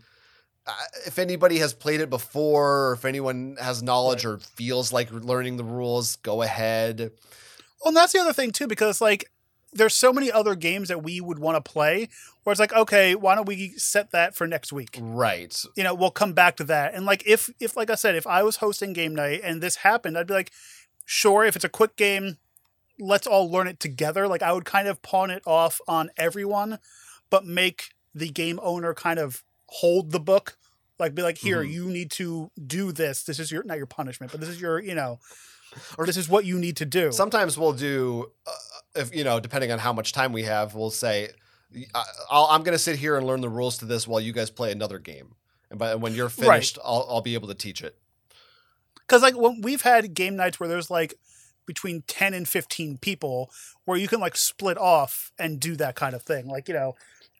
S1: if anybody has played it before, or if anyone has knowledge right. or feels like learning the rules, go ahead.
S2: Well, and that's the other thing too, because like there's so many other games that we would want to play where it's like, okay, why don't we set that for next week?
S1: Right.
S2: You know, we'll come back to that. And like if if like I said, if I was hosting game night and this happened, I'd be like, sure, if it's a quick game, let's all learn it together. Like I would kind of pawn it off on everyone, but make the game owner kind of hold the book like be like here mm-hmm. you need to do this this is your not your punishment but this is your you know or this is what you need to do
S1: sometimes we'll do uh, if you know depending on how much time we have we'll say i am going to sit here and learn the rules to this while you guys play another game and by, when you're finished right. I'll, I'll be able to teach it
S2: because like when we've had game nights where there's like between 10 and 15 people where you can like split off and do that kind of thing like you know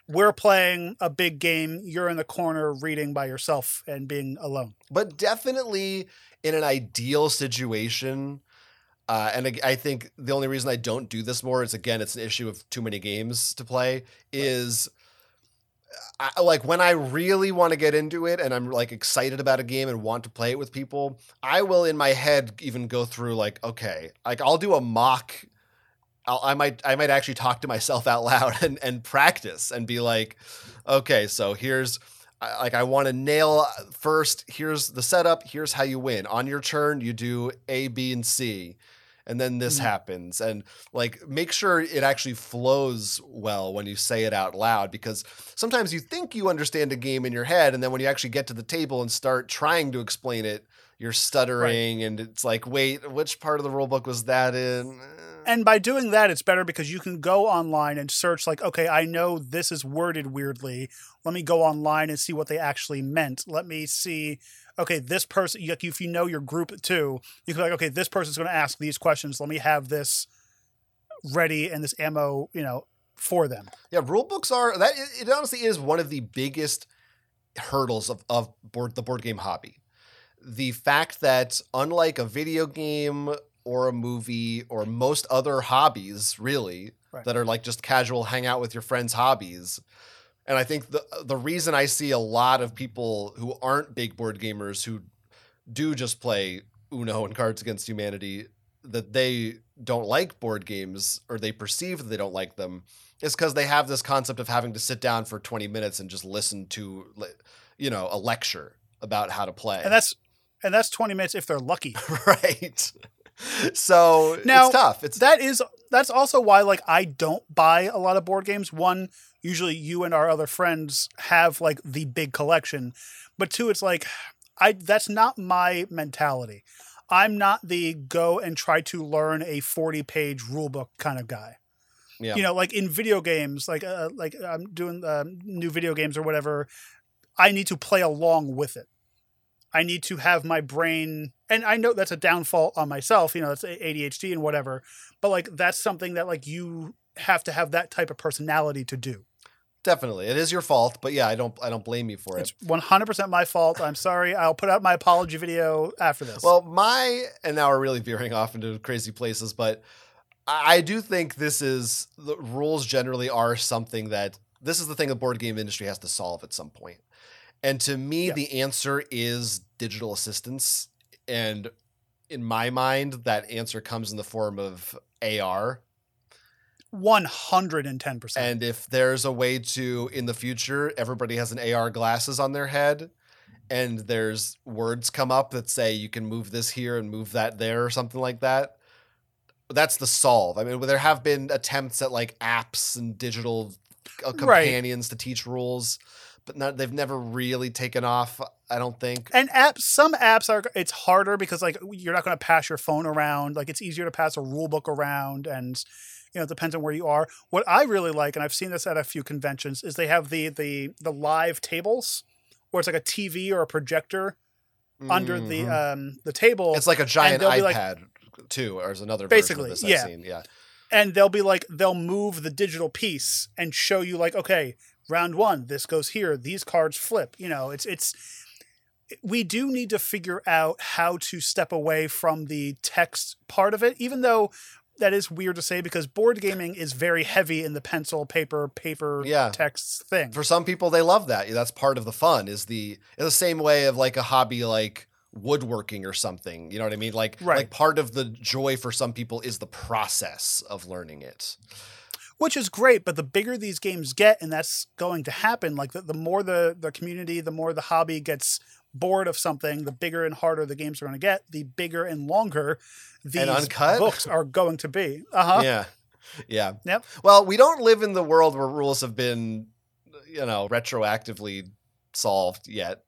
S2: we're playing a big game. You're in the corner reading by yourself and being alone.
S1: But definitely in an ideal situation. Uh, and I, I think the only reason I don't do this more is again, it's an issue of too many games to play. Is right. Uh, I, like when I really want to get into it and I'm like excited about a game and want to play it with people, I will in my head even go through like, okay, like I'll do a mock I'll, i might I might actually talk to myself out loud and and practice and be like, okay, so here's like I want to nail uh, first. Here's the setup. Here's how you win. On your turn, you do A, B, and C, and then this mm-hmm. happens. And like make sure it actually flows well when you say it out loud because sometimes you think you understand a game in your head, and then when you actually get to the table and start trying to explain it you're stuttering right. and it's like wait which part of the rule book was that in eh.
S2: and by doing that it's better because you can go online and search like okay i know this is worded weirdly let me go online and see what they actually meant let me see okay this person like if you know your group too you can be like okay this person's going to ask these questions let me have this ready and this ammo you know for them
S1: yeah rule books are that it honestly is one of the biggest hurdles of, of board the board game hobby the fact that unlike a video game or a movie or most other hobbies, really, right. that are like just casual hang out with your friends hobbies. And I think the the reason I see a lot of people who aren't big board gamers who do just play Uno and Cards Against Humanity that they don't like board games or they perceive that they don't like them is because they have this concept of having to sit down for 20 minutes and just listen to you know a lecture about how to play
S2: and that's and that's 20 minutes if they're lucky.
S1: right. So now, it's tough.
S2: It's that is that's also why like I don't buy a lot of board games. One, usually you and our other friends have like the big collection, but two, it's like I that's not my mentality. I'm not the go and try to learn a 40 page rule book kind of guy. Yeah. You know, like in video games, like uh, like I'm doing uh, new video games or whatever, I need to play along with it. I need to have my brain and I know that's a downfall on myself, you know, that's ADHD and whatever, but like that's something that like you have to have that type of personality to do.
S1: Definitely. It is your fault, but yeah, I don't I don't blame you for it. It's
S2: 100% my fault. I'm sorry. I'll put out my apology video after this.
S1: Well, my and now we're really veering off into crazy places, but I do think this is the rules generally are something that this is the thing the board game industry has to solve at some point. And to me, yeah. the answer is digital assistance. And in my mind, that answer comes in the form of AR.
S2: 110%.
S1: And if there's a way to, in the future, everybody has an AR glasses on their head and there's words come up that say you can move this here and move that there or something like that. That's the solve. I mean, there have been attempts at like apps and digital uh, companions right. to teach rules but not, they've never really taken off. I don't think.
S2: And apps, some apps are it's harder because like you're not going to pass your phone around. Like it's easier to pass a rule book around, and you know it depends on where you are. What I really like, and I've seen this at a few conventions, is they have the the the live tables where it's like a TV or a projector mm-hmm. under the mm-hmm. um the table.
S1: It's like a giant iPad like, too, or is another basically yeah. yeah.
S2: And they'll be like they'll move the digital piece and show you like okay round one, this goes here, these cards flip. You know, it's it's we do need to figure out how to step away from the text part of it, even though that is weird to say because board gaming is very heavy in the pencil, paper, paper, yeah. text thing.
S1: For some people, they love that. That's part of the fun. Is the the same way of like a hobby like woodworking or something. You know what I mean? Like right. like part of the joy for some people is the process of learning it
S2: which is great. But the bigger these games get, and that's going to happen, like the, the more the, the community, the more the hobby gets bored of something, the bigger and harder the games are going to get, the bigger and longer these and books are going to be.
S1: Uh huh. Yeah. Yeah. Yep. Well, we don't live in the world where rules have been, you know, retroactively solved yet.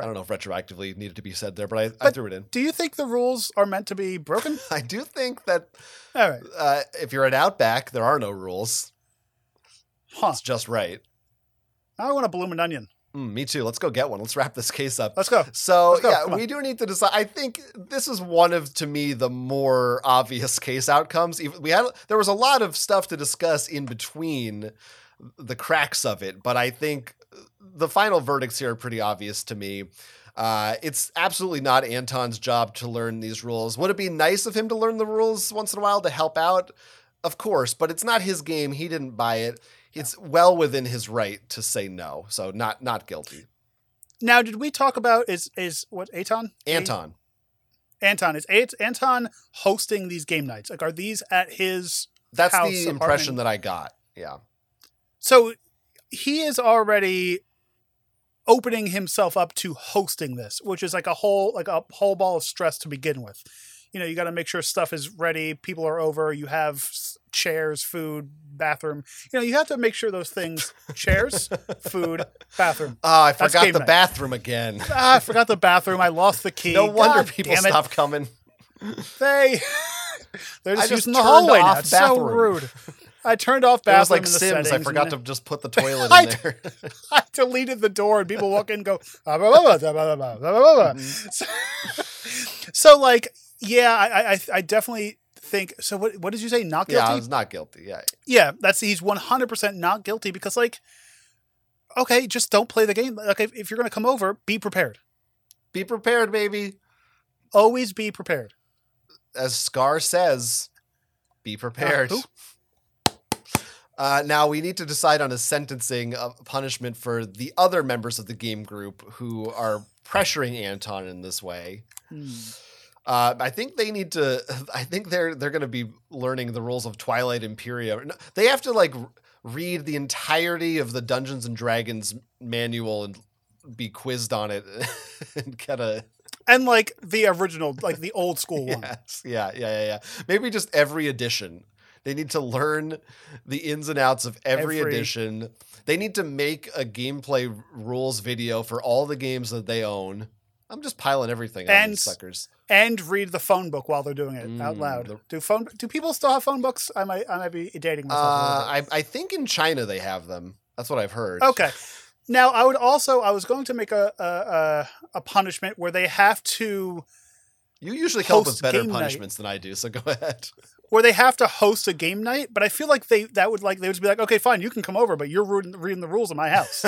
S1: I don't know if retroactively needed to be said there, but I, but I, threw it in.
S2: Do you think the rules are meant to be broken?
S1: I do think that All right. Uh, if you're an Outback, there are no rules. Huh. It's just right.
S2: I want a blooming onion.
S1: Mm, me too. Let's go get one. Let's wrap this case up.
S2: Let's
S1: go.
S2: So
S1: Let's go. yeah, we do need to decide. I think this is one of, to me, the more obvious case outcomes. We had there was a lot of stuff to discuss in between the cracks of it, but I think the final verdicts here are pretty obvious to me. Uh, it's absolutely not Anton's job to learn these rules. Would it be nice of him to learn the rules once in a while to help out? Of course, but it's not his game. He didn't buy it. It's well within his right to say no. So not not guilty.
S2: Now, did we talk about is is what Aton?
S1: Anton?
S2: A- Anton is a- Anton hosting these game nights? Like, are these at his? That's the impression apartment?
S1: that I got. Yeah.
S2: So he is already opening himself up to hosting this, which is like a whole like a whole ball of stress to begin with. You know, you got to make sure stuff is ready, people are over, you have chairs, food, bathroom. You know, you have to make sure those things chairs, food, bathroom.
S1: Oh, I forgot the night. bathroom again.
S2: Ah, I forgot the bathroom. I lost the key.
S1: No wonder God people stop coming.
S2: They they're just, just using the hallway now. It's bathroom. so rude. I turned off bathroom. It was like Sims. I
S1: forgot to just put the toilet I, in there. I
S2: deleted the door, and people walk in and go. so, like, yeah, I, I, I definitely think. So, what, what did you say? Not guilty.
S1: Yeah, I was not guilty. Yeah.
S2: Yeah, that's he's one hundred percent not guilty because, like, okay, just don't play the game. Like, if, if you're going to come over, be prepared.
S1: Be prepared, baby.
S2: Always be prepared.
S1: As Scar says, be uh, prepared. Uh, uh, now we need to decide on a sentencing uh, punishment for the other members of the game group who are pressuring Anton in this way. Hmm. Uh, I think they need to. I think they're they're going to be learning the rules of Twilight Imperium. They have to like read the entirety of the Dungeons and Dragons manual and be quizzed on it and get a
S2: and like the original, like the old school one. Yes,
S1: yeah, yeah, yeah, yeah. Maybe just every edition they need to learn the ins and outs of every, every, edition. They need to make a gameplay rules video for all the games that they own. I'm just piling everything and, on these suckers.
S2: And read the phone book while they're doing it mm, out loud. The, do phone do people still have phone books? I might I might be dating myself.
S1: Uh, I I think in China they have them. That's what I've heard.
S2: Okay. Now I would also I was going to make a a, a punishment where they have to.
S1: You usually come up with better punishments night. than I do, so go ahead
S2: where they have to host a game night, but I feel like they that would like they would be like, okay, fine, you can come over, but you're reading, reading the rules of my house.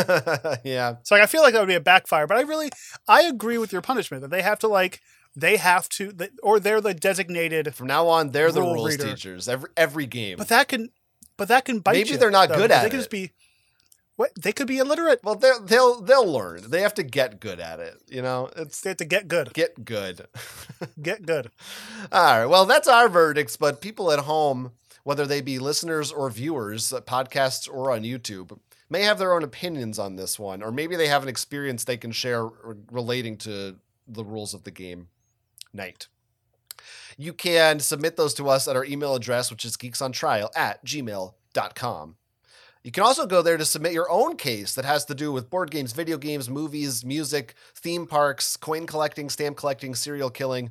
S1: yeah.
S2: So like, I feel like that would be a backfire, but I really I agree with your punishment that they have to like they have to or they're the designated
S1: from now on they're the rules reader. teachers every every game.
S2: But that can but that can bite. Maybe you,
S1: they're not though, good at.
S2: They can it. just be what they could be illiterate.
S1: Well, they'll they'll they'll learn. They have to get good at it. You know,
S2: it's they have to get good.
S1: Get good.
S2: get good.
S1: All right. Well, that's our verdicts. But people at home, whether they be listeners or viewers, uh, podcasts or on YouTube, may have their own opinions on this one, or maybe they have an experience they can share relating to the rules of the game night. You can submit those to us at our email address, which is geeksontrial at gmail.com. You can also go there to submit your own case that has to do with board games, video games, movies, music, theme parks, coin collecting, stamp collecting, serial killing,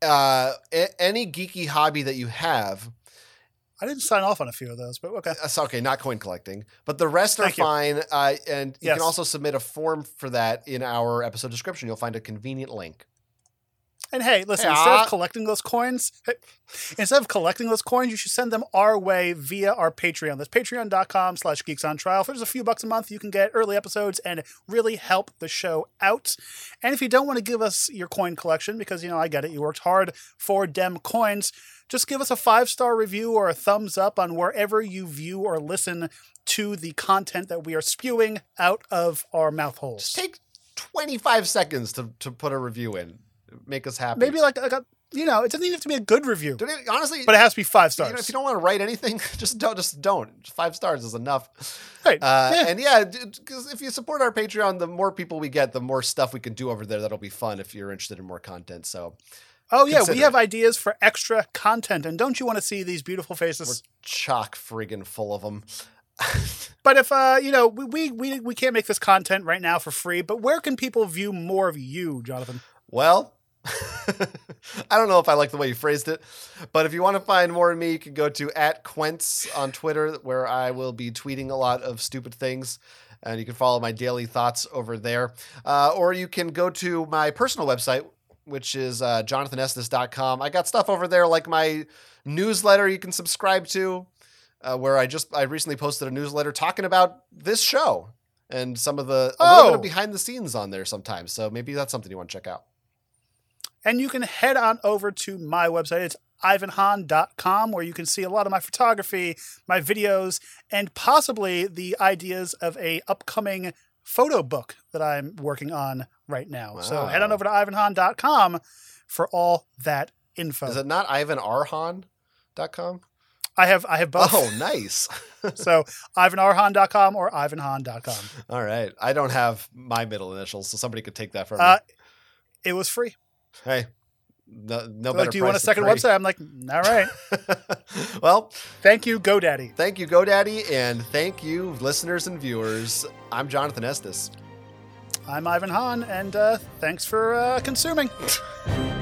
S1: uh, a- any geeky hobby that you have.
S2: I didn't sign off on a few of those, but okay. That's
S1: uh, okay, not coin collecting, but the rest are Thank you. fine. Uh, and you Yes. can also submit a form for that in our episode description. You'll find a convenient link.
S2: And hey, listen, instead of collecting those coins, instead of collecting those coins, you should send them our way via our Patreon. That's patreon.com slash geeks on trial. For just a few bucks a month, you can get early episodes and really help the show out. And if you don't want to give us your coin collection, because, you know, I get it, you worked hard for dem coins, just give us a five star review or a thumbs up on wherever you view or listen to the content that we are spewing out of our mouth holes.
S1: Just take 25 seconds to, to put a review in make us happy.
S2: Maybe like, like a, you know, it doesn't even have to be a good review. Don't even, honestly, but it has to be five stars.
S1: You
S2: know,
S1: if you don't want
S2: to
S1: write anything, just don't. Just don't. Five stars is enough. Right. Uh, yeah. And yeah, because if you support our Patreon, the more people we get, the more stuff we can do over there. That'll be fun if you're interested in more content. So.
S2: Oh yeah, we have ideas for extra content, and don't you want to see these beautiful faces? We're
S1: chock friggin' full of them.
S2: but if uh, you know, we, we we can't make this content right now for free. But where can people view more of you, Jonathan?
S1: Well, I don't know if I like the way you phrased it, but if you want to find more of me, you can go to at Quince on Twitter, where I will be tweeting a lot of stupid things. And you can follow my daily thoughts over there. Uh, or you can go to my personal website, which is uh, jonathanestes.com. I got stuff over there like my newsletter you can subscribe to, uh, where I just I recently posted a newsletter talking about this show and some of the oh. behind the scenes on there sometimes. So maybe that's something you want to check out.
S2: And you can head on over to my website. It's ivanhan.com, where you can see a lot of my photography, my videos, and possibly the ideas of a upcoming photo book that I'm working on right now. Wow. So head on over to ivanhan.com for all that info.
S1: Is it not ivanarhan.com?
S2: I have I have both.
S1: Oh, nice.
S2: so ivanarhan.com or ivanhan.com.
S1: All right. I don't have my middle initials, so somebody could take that from uh, me.
S2: It was free.
S1: Hey, no, no like, do you want a second free.
S2: website? I'm like, all right.
S1: well,
S2: thank you, GoDaddy.
S1: Thank you, GoDaddy, and thank you, listeners and viewers. I'm Jonathan Estes.
S2: I'm Ivan Hahn, and uh, thanks for uh, consuming.